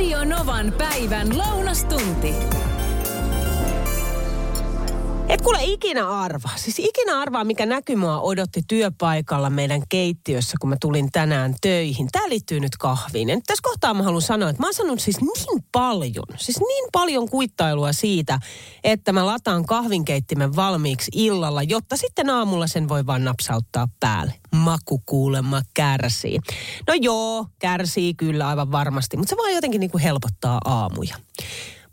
Radio Novan päivän lounastunti. Et kuule ikinä arvaa, siis ikinä arvaa, mikä näky mua odotti työpaikalla meidän keittiössä, kun mä tulin tänään töihin. Tämä liittyy nyt kahviin. Ja nyt tässä kohtaa mä haluan sanoa, että mä oon sanonut siis niin paljon, siis niin paljon kuittailua siitä, että mä lataan kahvinkeittimen valmiiksi illalla, jotta sitten aamulla sen voi vaan napsauttaa päälle. Maku kuulemma kärsii. No joo, kärsii kyllä aivan varmasti, mutta se vaan jotenkin niin kuin helpottaa aamuja.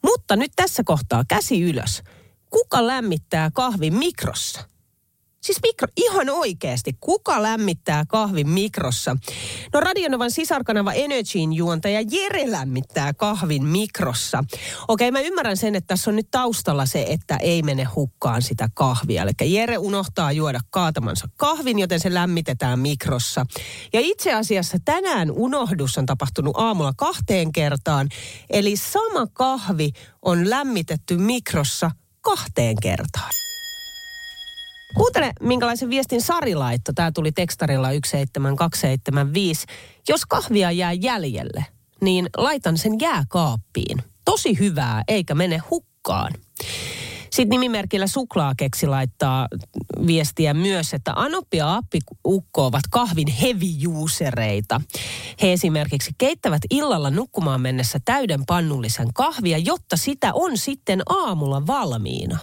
Mutta nyt tässä kohtaa käsi ylös kuka lämmittää kahvin mikrossa? Siis mikro, ihan oikeasti, kuka lämmittää kahvin mikrossa? No Radionovan sisarkanava Energyin juontaja Jere lämmittää kahvin mikrossa. Okei, mä ymmärrän sen, että tässä on nyt taustalla se, että ei mene hukkaan sitä kahvia. Eli Jere unohtaa juoda kaatamansa kahvin, joten se lämmitetään mikrossa. Ja itse asiassa tänään unohdus on tapahtunut aamulla kahteen kertaan. Eli sama kahvi on lämmitetty mikrossa kahteen kertaan. Kuuntele, minkälaisen viestin Sari laittoi. Tämä tuli tekstarilla 17275. Jos kahvia jää jäljelle, niin laitan sen jääkaappiin. Tosi hyvää, eikä mene hukkaan. Sitten nimimerkillä suklaakeksi laittaa viestiä myös, että Anoppi ja Appi Ukko ovat kahvin heavy-usereita. He esimerkiksi keittävät illalla nukkumaan mennessä täyden pannullisen kahvia, jotta sitä on sitten aamulla valmiina.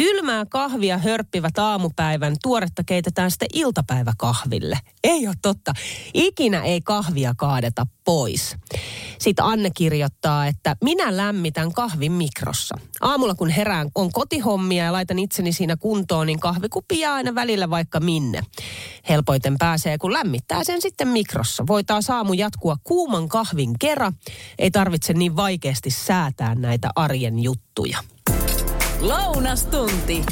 Kylmää kahvia hörppivät aamupäivän, tuoretta keitetään sitten iltapäiväkahville. Ei ole totta. Ikinä ei kahvia kaadeta pois. Sitten Anne kirjoittaa, että minä lämmitän kahvin mikrossa. Aamulla kun herään on kotihommia ja laitan itseni siinä kuntoon, niin kahvikuppi jää aina välillä vaikka minne. Helpoiten pääsee, kun lämmittää sen sitten mikrossa. Voi taas aamu jatkua kuuman kahvin kera. Ei tarvitse niin vaikeasti säätää näitä arjen juttuja. Lounastunti.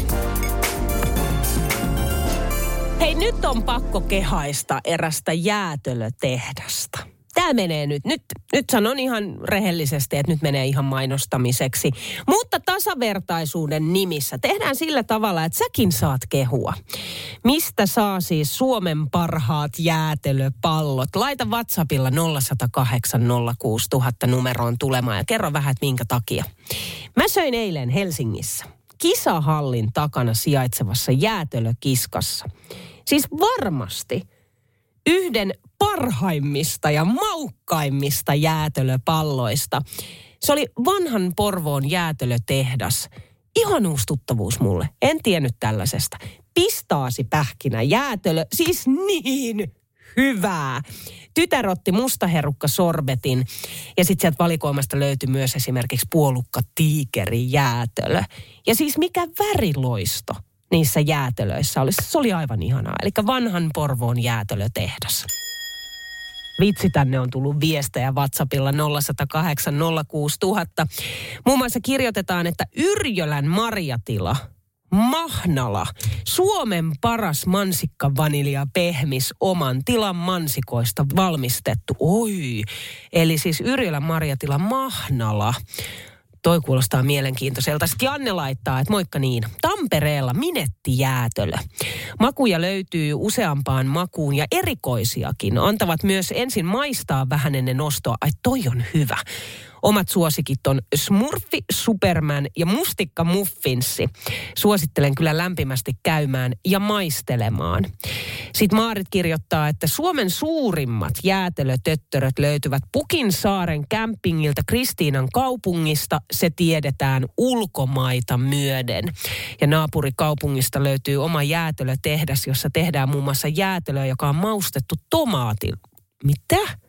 Hei, nyt on pakko kehaista erästä jäätölötehdasta. Tämä menee nyt, nyt, nyt sanon ihan rehellisesti, että nyt menee ihan mainostamiseksi. Mutta tasavertaisuuden nimissä tehdään sillä tavalla, että säkin saat kehua. Mistä saa siis Suomen parhaat jäätelöpallot? Laita WhatsAppilla 0108 06000 numeroon tulemaan ja kerro vähän, että minkä takia. Mä söin eilen Helsingissä kisahallin takana sijaitsevassa jäätelökiskassa. Siis varmasti yhden parhaimmista ja maukkaimmista jäätelöpalloista. Se oli vanhan Porvoon jäätelötehdas. Ihan uusi tuttavuus mulle. En tiennyt tällaisesta. Pistaasi pähkinä jäätelö. Siis niin hyvää. Tytär otti mustaherukka sorbetin ja sitten sieltä valikoimasta löytyi myös esimerkiksi puolukka tiikeri jäätelö. Ja siis mikä väriloisto niissä jäätelöissä oli. Se oli aivan ihanaa. Eli vanhan Porvoon jäätelötehdas. Vitsi, tänne on tullut viestejä WhatsAppilla 0108 06000. Muun muassa kirjoitetaan, että Yrjölän marjatila Mahnala, Suomen paras mansikka vanilja pehmis oman tilan mansikoista valmistettu. Oi, eli siis Yrjölän marjatila Mahnala Toi kuulostaa mielenkiintoiselta. Sitten Janne laittaa, että moikka niin. Tampereella minetti jäätölö. Makuja löytyy useampaan makuun ja erikoisiakin. Antavat myös ensin maistaa vähän ennen ostoa. Ai toi on hyvä. Omat suosikit on Smurfi, Superman ja Mustikka Muffinssi. Suosittelen kyllä lämpimästi käymään ja maistelemaan. Sitten Maarit kirjoittaa, että Suomen suurimmat jäätelötöttöröt löytyvät Pukin saaren kämpingiltä Kristiinan kaupungista. Se tiedetään ulkomaita myöden. Ja naapurikaupungista löytyy oma jäätelötehdas, jossa tehdään muun muassa jäätelöä, joka on maustettu tomaatin. Mitä?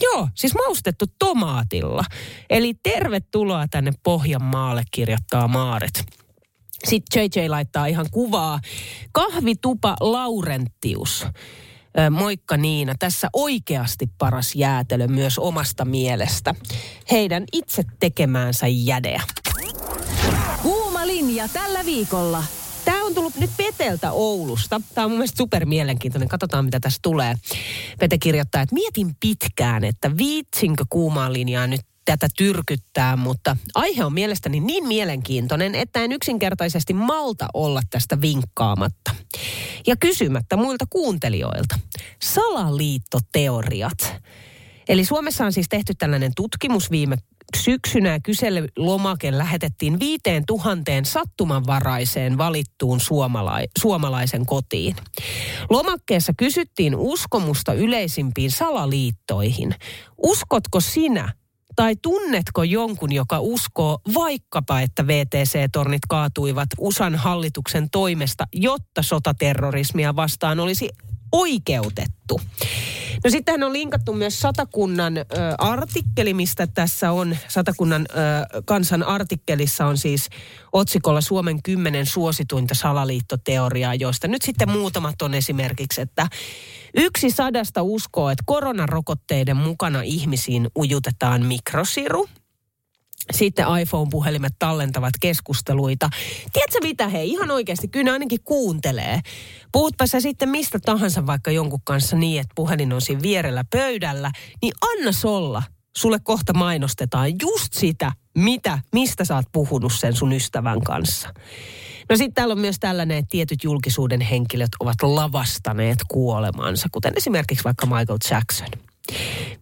Joo, siis maustettu tomaatilla. Eli tervetuloa tänne Pohjanmaalle, kirjoittaa Maaret. Sitten JJ laittaa ihan kuvaa. Kahvitupa Laurentius. Moikka Niina, tässä oikeasti paras jäätelö myös omasta mielestä. Heidän itse tekemäänsä jädeä. Kuuma linja tällä viikolla. On tullut nyt Peteltä Oulusta. Tämä on mun mielestä super mielenkiintoinen. Katsotaan, mitä tässä tulee. Pete kirjoittaa, että mietin pitkään, että viitsinkö kuumaan linjaa nyt tätä tyrkyttää, mutta aihe on mielestäni niin mielenkiintoinen, että en yksinkertaisesti malta olla tästä vinkkaamatta. Ja kysymättä muilta kuuntelijoilta. Salaliittoteoriat. Eli Suomessa on siis tehty tällainen tutkimus viime syksynä kyselylomake lähetettiin viiteen tuhanteen sattumanvaraiseen valittuun suomalai- suomalaisen kotiin. Lomakkeessa kysyttiin uskomusta yleisimpiin salaliittoihin. Uskotko sinä tai tunnetko jonkun, joka uskoo vaikkapa, että VTC-tornit kaatuivat USAn hallituksen toimesta, jotta sotaterrorismia vastaan olisi oikeutettu? No sittenhän on linkattu myös Satakunnan ö, artikkeli, mistä tässä on. Satakunnan ö, kansan artikkelissa on siis otsikolla Suomen kymmenen suosituinta salaliittoteoriaa, joista nyt sitten muutamat on esimerkiksi, että yksi sadasta uskoo, että koronarokotteiden mukana ihmisiin ujutetaan mikrosiru – sitten iPhone-puhelimet tallentavat keskusteluita. Tiedätkö mitä hei, ihan oikeasti, kyllä ne ainakin kuuntelee. Puhutpa sä sitten mistä tahansa vaikka jonkun kanssa niin, että puhelin on siinä vierellä pöydällä, niin anna olla. Sulle kohta mainostetaan just sitä, mitä, mistä sä oot puhunut sen sun ystävän kanssa. No sitten täällä on myös tällainen, että tietyt julkisuuden henkilöt ovat lavastaneet kuolemansa, kuten esimerkiksi vaikka Michael Jackson.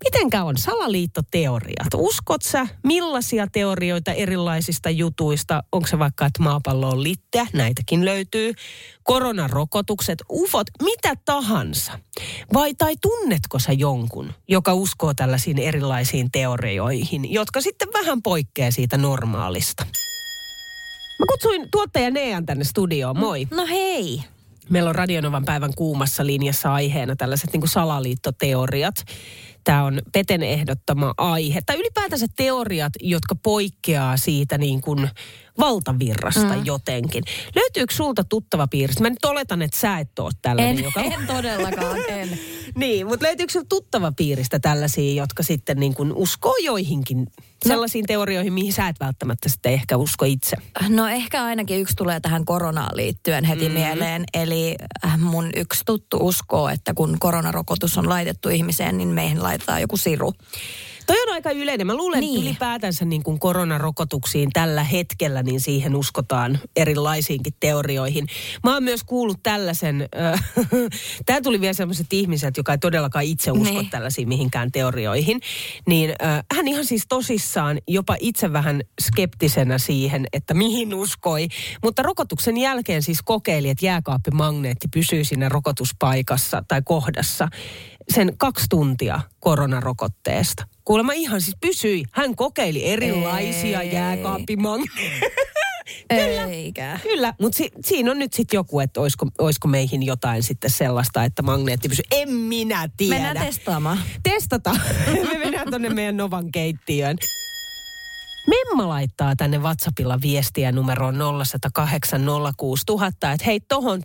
Mitenkä on salaliittoteoriat? Uskot sä millaisia teorioita erilaisista jutuista? Onko se vaikka, että maapallo on litteä? Näitäkin löytyy. Koronarokotukset, ufot, mitä tahansa. Vai tai tunnetko sä jonkun, joka uskoo tällaisiin erilaisiin teorioihin, jotka sitten vähän poikkeaa siitä normaalista? Mä kutsuin tuottaja Nean tänne studioon. Moi. No hei. Meillä on Radionovan päivän kuumassa linjassa aiheena tällaiset niin kuin salaliittoteoriat. Tämä on Peten ehdottama aihe. Tai ylipäätänsä teoriat, jotka poikkeaa siitä niin kuin valtavirrasta mm. jotenkin. Löytyykö sulta tuttava piiristä? Mä nyt oletan, että sä et ole tällainen. En, joka... en todellakaan, en. niin, mutta löytyykö sinulla tuttava piiristä tällaisia, jotka sitten niin kuin uskoo joihinkin no. sellaisiin teorioihin, mihin sä et välttämättä sitten ehkä usko itse? No ehkä ainakin yksi tulee tähän koronaan liittyen heti mm. mieleen. Eli äh, mun yksi tuttu uskoo, että kun koronarokotus on laitettu ihmiseen, niin meihin laitetaan joku siru. Toi on aika yleinen. Mä luulen, niin. että ylipäätänsä niin kuin koronarokotuksiin tällä hetkellä, niin siihen uskotaan erilaisiinkin teorioihin. Mä oon myös kuullut tällaisen, äh, tämä tuli vielä sellaiset ihmiset, jotka ei todellakaan itse usko niin. tällaisiin mihinkään teorioihin. Niin äh, hän ihan siis tosissaan jopa itse vähän skeptisenä siihen, että mihin uskoi. Mutta rokotuksen jälkeen siis kokeili, että jääkaappimagneetti pysyy siinä rokotuspaikassa tai kohdassa sen kaksi tuntia koronarokotteesta. Kuulemma ihan siis pysyi. Hän kokeili erilaisia jääkaappimagneetteja. Kyllä, Eikä. kyllä. mutta si, siinä on nyt sitten joku, että olisiko, olisiko meihin jotain sitten sellaista, että magneetti pysyy. En minä tiedä. Mennään testaamaan. Testata. Me mennään tuonne meidän Novan keittiöön. Memma laittaa tänne WhatsAppilla viestiä numeroon 0108 että hei, tohon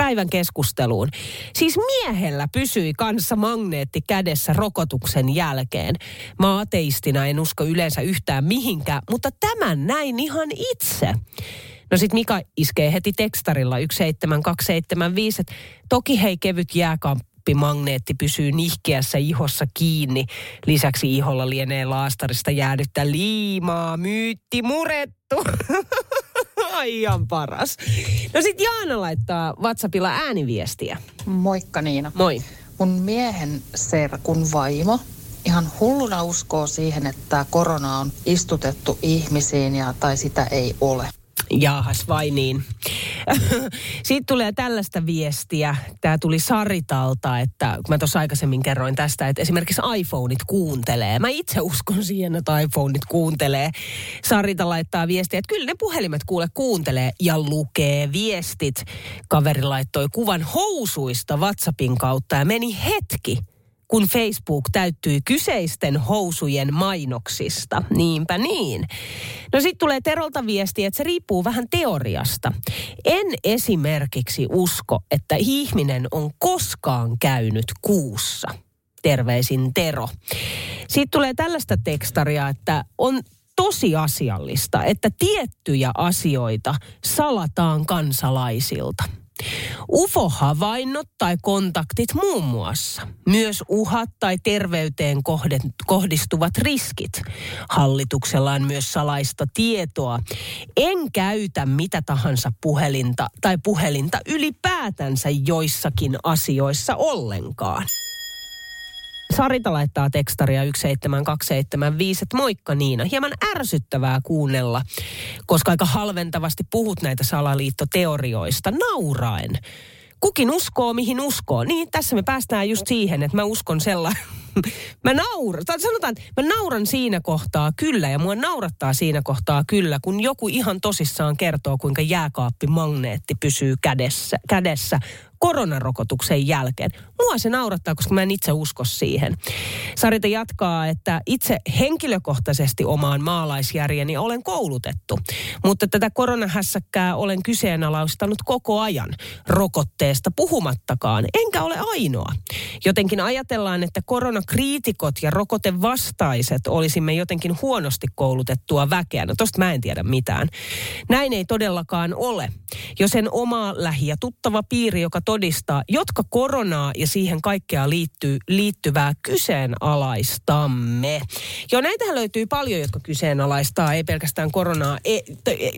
päivän keskusteluun. Siis miehellä pysyi kanssa magneetti kädessä rokotuksen jälkeen. Mä ateistina en usko yleensä yhtään mihinkään, mutta tämän näin ihan itse. No sit Mika iskee heti tekstarilla 17275, että toki hei kevyt jääkamppi magneetti pysyy nihkeässä ihossa kiinni. Lisäksi iholla lienee laastarista jäädyttä liimaa, myytti murettu. Aivan paras. No sit Jaana laittaa WhatsAppilla ääniviestiä. Moikka Niina. Moi. Mun miehen serkun vaimo ihan hulluna uskoo siihen, että korona on istutettu ihmisiin ja, tai sitä ei ole. Jaahas vai niin. Siitä tulee tällaista viestiä. Tämä tuli Saritalta, että kun mä tuossa aikaisemmin kerroin tästä, että esimerkiksi iPhoneit kuuntelee. Mä itse uskon siihen, että iPhoneit kuuntelee. Sarita laittaa viestiä, että kyllä ne puhelimet kuule kuuntelee ja lukee viestit. Kaveri laittoi kuvan housuista WhatsAppin kautta ja meni hetki kun Facebook täyttyi kyseisten housujen mainoksista. Niinpä niin. No sitten tulee Terolta viesti, että se riippuu vähän teoriasta. En esimerkiksi usko, että ihminen on koskaan käynyt kuussa. Terveisin Tero. Sitten tulee tällaista tekstaria, että on tosiasiallista, että tiettyjä asioita salataan kansalaisilta. UFO-havainnot tai kontaktit muun muassa. Myös uhat tai terveyteen kohdistuvat riskit. Hallituksella on myös salaista tietoa. En käytä mitä tahansa puhelinta tai puhelinta ylipäätänsä joissakin asioissa ollenkaan. Sarita laittaa tekstaria 17275, että moikka Niina. Hieman ärsyttävää kuunnella, koska aika halventavasti puhut näitä salaliittoteorioista nauraen. Kukin uskoo, mihin uskoo. Niin, tässä me päästään just siihen, että mä uskon sellainen. mä nauran, sanotaan, että mä nauran siinä kohtaa kyllä, ja mua naurattaa siinä kohtaa kyllä, kun joku ihan tosissaan kertoo, kuinka jääkaappimagneetti pysyy kädessä, kädessä koronarokotuksen jälkeen. Mua se naurattaa, koska mä en itse usko siihen. Sarita jatkaa, että itse henkilökohtaisesti omaan maalaisjärjeni olen koulutettu, mutta tätä koronahässäkkää olen kyseenalaistanut koko ajan rokotteesta puhumattakaan, enkä ole ainoa. Jotenkin ajatellaan, että koronakriitikot ja rokotevastaiset olisimme jotenkin huonosti koulutettua väkeä. No tosta mä en tiedä mitään. Näin ei todellakaan ole. Jo sen oma lähi- ja tuttava piiri, joka todistaa, jotka koronaa ja siihen kaikkea liittyy, liittyvää kyseenalaistamme. Jo näitähän löytyy paljon, jotka kyseenalaistaa, ei pelkästään koronaa e,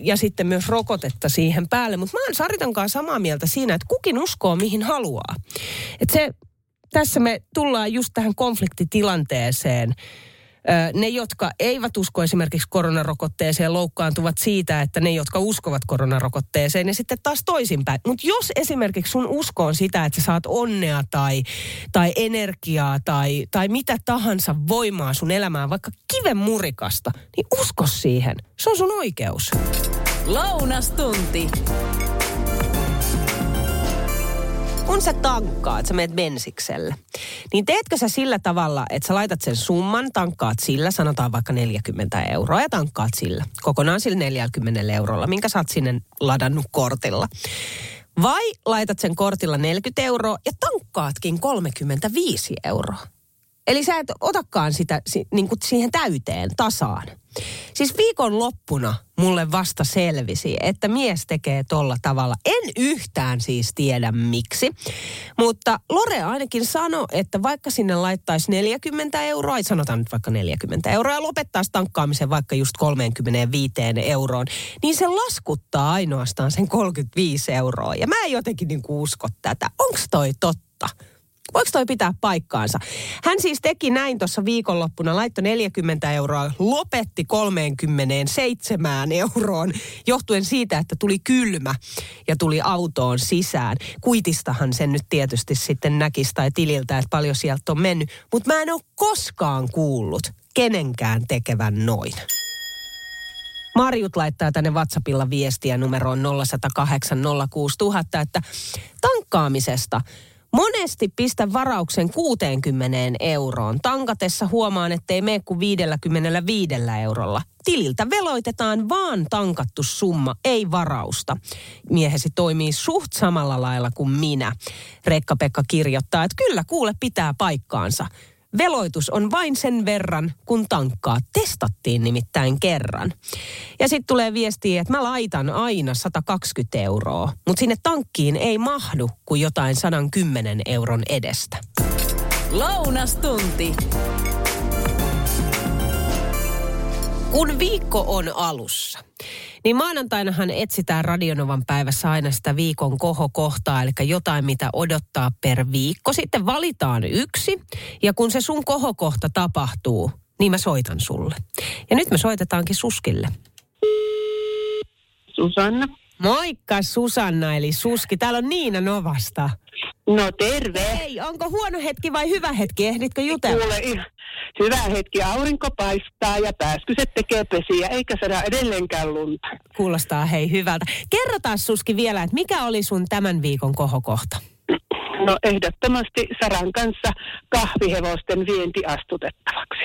ja sitten myös rokotetta siihen päälle. Mutta mä oon Saritan kanssa samaa mieltä siinä, että kukin uskoo mihin haluaa. Et se, tässä me tullaan just tähän konfliktitilanteeseen ne, jotka eivät usko esimerkiksi koronarokotteeseen, loukkaantuvat siitä, että ne, jotka uskovat koronarokotteeseen ja sitten taas toisinpäin. Mutta jos esimerkiksi sun usko on sitä, että sä saat onnea tai, tai energiaa tai, tai mitä tahansa voimaa sun elämään, vaikka kiven murikasta, niin usko siihen. Se on sun oikeus. Lounastunti kun sä tankkaat, sä meet bensikselle, niin teetkö sä sillä tavalla, että sä laitat sen summan, tankkaat sillä, sanotaan vaikka 40 euroa ja tankkaat sillä, kokonaan sillä 40 eurolla, minkä sä oot sinne ladannut kortilla. Vai laitat sen kortilla 40 euroa ja tankkaatkin 35 euroa. Eli sä et otakaan sitä niin kuin siihen täyteen tasaan. Siis viikon loppuna mulle vasta selvisi, että mies tekee tolla tavalla. En yhtään siis tiedä miksi, mutta Lore ainakin sanoi, että vaikka sinne laittaisi 40 euroa, ei sanotaan nyt vaikka 40 euroa, ja lopettaisi tankkaamisen vaikka just 35 euroon, niin se laskuttaa ainoastaan sen 35 euroa. Ja mä en jotenkin niin usko tätä. Onko toi totta? Voiko toi pitää paikkaansa? Hän siis teki näin tuossa viikonloppuna, laittoi 40 euroa, lopetti 37 euroon, johtuen siitä, että tuli kylmä ja tuli autoon sisään. Kuitistahan sen nyt tietysti sitten näkisi tai tililtä, että paljon sieltä on mennyt. Mutta mä en ole koskaan kuullut kenenkään tekevän noin. Marjut laittaa tänne WhatsAppilla viestiä numeroon 0108 06000, että tankkaamisesta – Monesti pistä varauksen 60 euroon. Tankatessa huomaan, ettei mene kuin 55 eurolla. Tililtä veloitetaan vaan tankattu summa, ei varausta. Miehesi toimii suht samalla lailla kuin minä. Rekka-Pekka kirjoittaa, että kyllä kuule pitää paikkaansa. Veloitus on vain sen verran, kun tankkaa. Testattiin nimittäin kerran. Ja sitten tulee viestiä, että mä laitan aina 120 euroa, mutta sinne tankkiin ei mahdu kuin jotain 110 euron edestä. Lounastunti. Kun viikko on alussa, niin maanantainahan etsitään Radionovan päivässä aina sitä viikon kohokohtaa, eli jotain, mitä odottaa per viikko. Sitten valitaan yksi, ja kun se sun kohokohta tapahtuu, niin mä soitan sulle. Ja nyt me soitetaankin Suskille. Susanna. Moikka Susanna, eli Suski. Täällä on Niina Novasta. No terve. Hei, onko huono hetki vai hyvä hetki? Ehditkö jutella? Kuule, hyvä hetki. Aurinko paistaa ja pääskyset tekee pesiä, eikä saada edelleenkään lunta. Kuulostaa hei hyvältä. Kerrotaan Suski vielä, että mikä oli sun tämän viikon kohokohta? No ehdottomasti Saran kanssa kahvihevosten vienti astutettavaksi.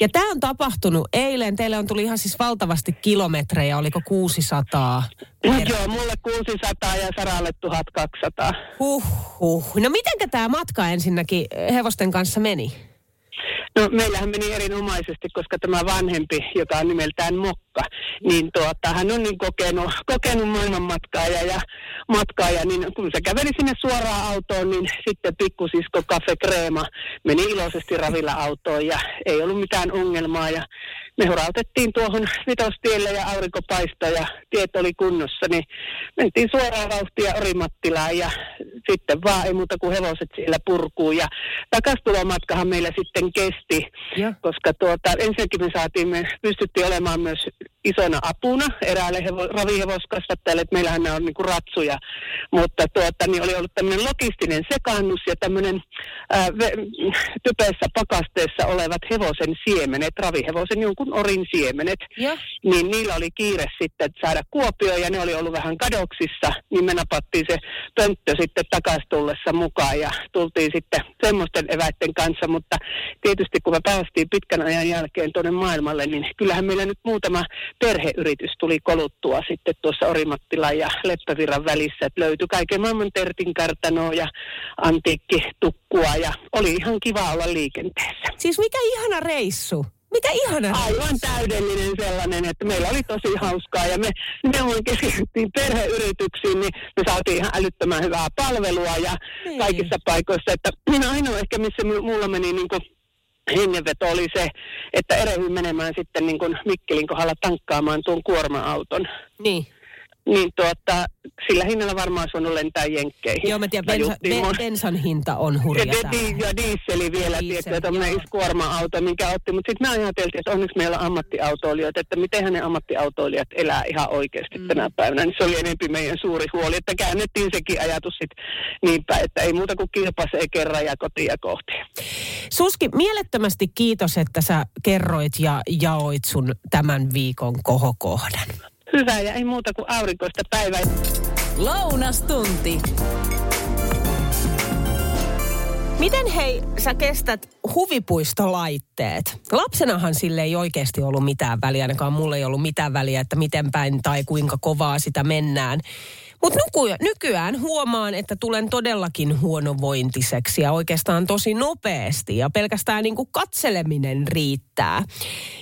Ja tämä on tapahtunut eilen. Teille on tuli ihan siis valtavasti kilometrejä, oliko 600? No, joo, mulle 600 ja Saralle 1200. Huh, huh. No mitenkä tämä matka ensinnäkin hevosten kanssa meni? No meillähän meni erinomaisesti, koska tämä vanhempi, joka on nimeltään Mokka, niin tuota, hän on niin kokenut, kokenut maailmanmatkaaja ja matkaaja, niin kun se käveli sinne suoraan autoon, niin sitten pikkusisko Cafe Crema meni iloisesti ravilla autoon ja ei ollut mitään ongelmaa ja me hurautettiin tuohon vitostielle ja aurinko paistoi ja tiet oli kunnossa, niin mentiin suoraan vauhtia Orimattilaan ja sitten vaan ei muuta kuin hevoset siellä purkuu. Ja takastulomatkahan meillä sitten kesti, Ja. koska tuota, ensinnäkin me saatiin, me pystyttiin olemaan myös isona apuna eräälle hevo, ravihevoskasvattajalle, että meillähän ne on niinku ratsuja, mutta tuota, niin oli ollut tämmöinen logistinen sekannus ja tämmöinen ää, ve, typeessä pakasteessa olevat hevosen siemenet, ravihevosen jonkun orin siemenet, Ja. niin niillä oli kiire sitten saada Kuopio ja ne oli ollut vähän kadoksissa, niin me napattiin se pönttö sitten takaisin tullessa mukaan ja tultiin sitten semmoisten eväitten kanssa, mutta tietysti kun me päästiin pitkän ajan jälkeen tuonne maailmalle, niin kyllähän meillä nyt muutama perheyritys tuli koluttua sitten tuossa Orimattilan ja Leppävirran välissä, että löytyi kaiken maailman tertinkartanoa ja antiikkitukkua ja oli ihan kiva olla liikenteessä. Siis mikä ihana reissu. Mikä ihana. Aivan täydellinen sellainen, että meillä oli tosi hauskaa ja me nimenomaan keskityttiin perheyrityksiin, niin me saatiin ihan älyttömän hyvää palvelua ja Niin. kaikissa paikoissa. Että ainoa ehkä, missä mu- mulla meni niin kuin hengenveto oli se, että erehdyin menemään sitten niin kuin Mikkelin kohdalla tankkaamaan tuon kuorma-auton. Niin. Niin tuota, sillä hinnalla varmaan olisi voinut lentää jenkkeihin. Joo, mä tiedän, bensa, Tajuttiin be, mun- bensan hinta on ja, hurja täällä. di- ja dieseli vielä, Diesel, tietty, ja tämmöinen kuorma-auto, minkä otti. Mutta sitten me ajateltiin, että onneksi meillä on ammattiautoilijoita, että miten ne ammattiautoilijat elää ihan oikeasti mm. tänä päivänä. Niin se oli enempi meidän suuri huoli, että käännettiin sekin ajatus sitten niin päin, että ei muuta kuin kilpasee kerran ja kotia kohti. Suski, mielettömästi kiitos, että sä kerroit ja jaoit sun tämän viikon kohokohdan. Hyvä ja ei muuta kuin aurinkoista päivää. Lounastunti. Miten hei, sä kestät huvipuistolaitteet? Lapsenahan sille ei oikeasti ollut mitään väliä, ainakaan mulle ei ollut mitään väliä, että miten päin tai kuinka kovaa sitä mennään. Mutta nykyään huomaan, että tulen todellakin huonovointiseksi ja oikeastaan tosi nopeasti ja pelkästään niin kuin katseleminen riittää.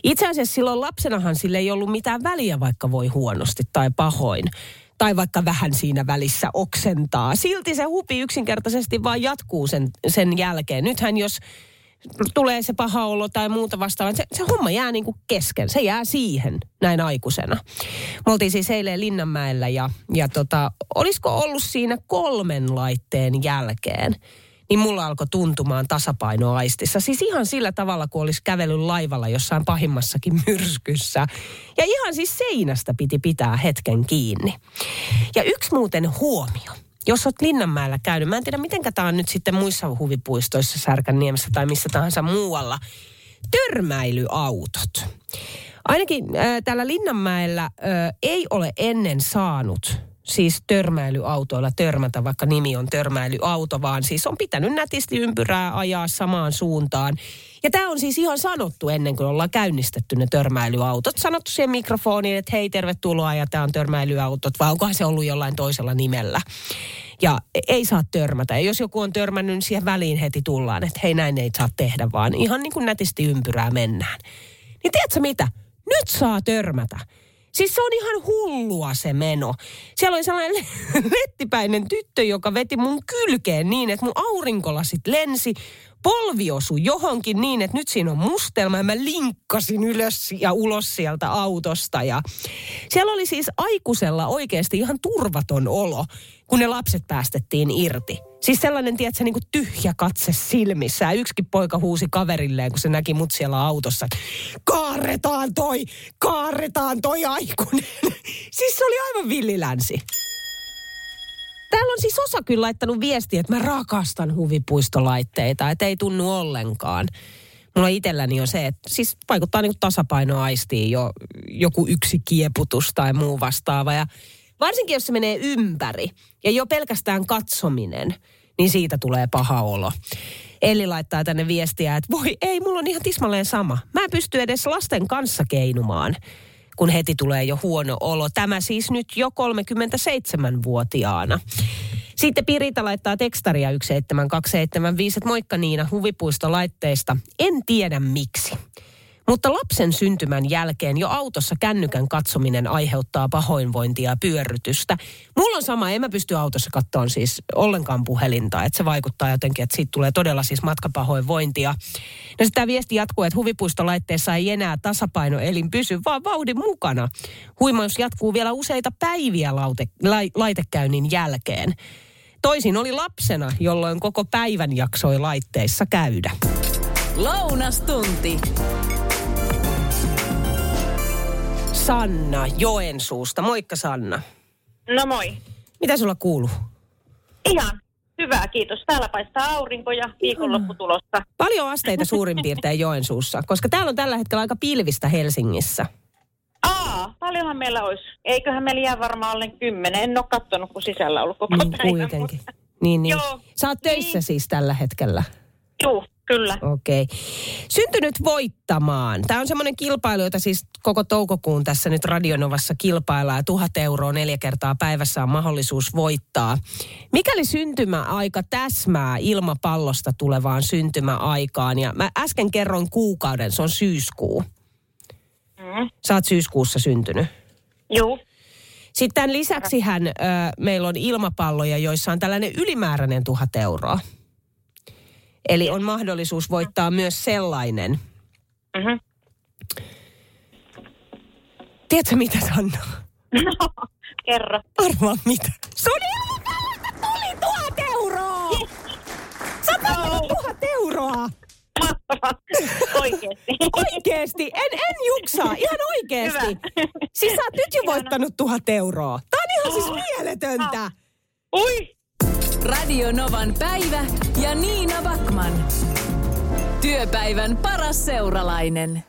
Itse asiassa silloin lapsenahan sille ei ollut mitään väliä, vaikka voi huonosti tai pahoin tai vaikka vähän siinä välissä oksentaa. Silti se hupi yksinkertaisesti vaan jatkuu sen, sen jälkeen. Nythän jos tulee se paha olo tai muuta vastaavaa, se, se homma jää niin kuin kesken. Se jää siihen näin aikuisena. Me oltiin siis eilen Linnanmäellä ja, ja tota, olisiko ollut siinä kolmen laitteen jälkeen, niin mulla alkoi tuntumaan tasapainoaistissa. Siis ihan sillä tavalla, kun olisi kävellyt laivalla jossain pahimmassakin myrskyssä. Ja ihan siis seinästä piti pitää hetken kiinni. Ja yksi muuten huomio. Jos olet Linnanmäellä käynyt, mä en tiedä miten tämä on nyt sitten muissa huvipuistoissa, Särkänniemessä tai missä tahansa muualla, törmäilyautot. Ainakin äh, täällä Linnanmäellä äh, ei ole ennen saanut siis törmäilyautoilla törmätä, vaikka nimi on törmäilyauto, vaan siis on pitänyt nätisti ympyrää ajaa samaan suuntaan. Ja tämä on siis ihan sanottu ennen kuin ollaan käynnistetty ne törmäilyautot. Sanottu siihen mikrofoniin, että hei tervetuloa ja tämä on törmäilyautot, vai onkohan se ollut jollain toisella nimellä. Ja ei saa törmätä. Ja jos joku on törmännyt, niin siihen väliin heti tullaan, että hei näin ei saa tehdä, vaan ihan niin kuin nätisti ympyrää mennään. Niin tiedätkö mitä? Nyt saa törmätä. Siis se on ihan hullua se meno. Siellä oli sellainen lettipäinen tyttö, joka veti mun kylkeen niin, että mun aurinkolasit lensi. Polvi osui johonkin niin, että nyt siinä on mustelma ja mä linkkasin ylös ja ulos sieltä autosta. Ja siellä oli siis aikuisella oikeasti ihan turvaton olo, kun ne lapset päästettiin irti. Siis sellainen, tiedätkö, niin kuin tyhjä katse silmissä. Yksikin poika huusi kaverilleen, kun se näki mut siellä autossa. Kaarretaan toi, kaarretaan toi aikuinen. siis se oli aivan villilänsi. Täällä on siis osa kyllä laittanut viestiä, että mä rakastan huvipuistolaitteita, että ei tunnu ollenkaan. Mulla itselläni on se, että siis vaikuttaa niin tasapainoaistiin jo joku yksi kieputus tai muu vastaava. Ja varsinkin jos se menee ympäri ja jo pelkästään katsominen, niin siitä tulee paha olo. Elli laittaa tänne viestiä, että voi ei, mulla on ihan tismalleen sama. Mä en pysty edes lasten kanssa keinumaan kun heti tulee jo huono olo. Tämä siis nyt jo 37-vuotiaana. Sitten Pirita laittaa tekstaria 17275, että moikka Niina huvipuistolaitteista. En tiedä miksi. Mutta lapsen syntymän jälkeen jo autossa kännykän katsominen aiheuttaa pahoinvointia ja pyörrytystä. Mulla on sama, en mä pysty autossa kattoon siis ollenkaan puhelinta, että se vaikuttaa jotenkin, että siitä tulee todella siis matkapahoinvointia. No tämä viesti jatkuu, että huvipuistolaitteessa ei enää tasapainoelin pysy, vaan vauhdin mukana. Huimaus jatkuu vielä useita päiviä laute, lai, laitekäynnin jälkeen. Toisin oli lapsena, jolloin koko päivän jaksoi laitteissa käydä. Lounastunti. Sanna Joensuusta. Moikka Sanna. No moi. Mitä sulla kuuluu? Ihan hyvä, kiitos. Täällä paistaa aurinko ja viikonloppu tulossa. Paljon asteita suurin piirtein Joensuussa, koska täällä on tällä hetkellä aika pilvistä Helsingissä. Aa, paljonhan meillä olisi. Eiköhän meillä jää varmaan alle kymmenen. En ole katsonut, kun sisällä ollut koko Niin päivän. kuitenkin. Niin, niin. Joo. Sä oot töissä Niin. siis tällä hetkellä. Joo, kyllä. Okei. Syntynyt voittamaan. Tämä on semmoinen kilpailu, jota siis koko toukokuun tässä nyt Radionovassa kilpaillaan. Tuhat euroa neljä kertaa päivässä on mahdollisuus voittaa. Mikäli syntymäaika täsmää ilmapallosta tulevaan syntymäaikaan, ja mä äsken kerroin kuukauden, se on syyskuu. Mm. Sä oot syyskuussa syntynyt. Joo. Sitten tämän lisäksi hän, ö, meillä on ilmapalloja, joissa on tällainen ylimääräinen tuhat euroa. Eli on mahdollisuus voittaa myös sellainen. Mm-hmm. Tiedätkö mitä Sanna? No, kerro. Arvaa mitä. Sun tuli tuhat euroa! Oot voittanut tuhat euroa! Oikeesti. Oikeesti, en, en juksaa, ihan oikeesti. Hyvä. Siis sä oot nyt jo voittanut tuhat euroa. Tää on ihan siis mieletöntä. Ui. Radio Novan päivä ja Niina Backman. Työpäivän paras seuralainen.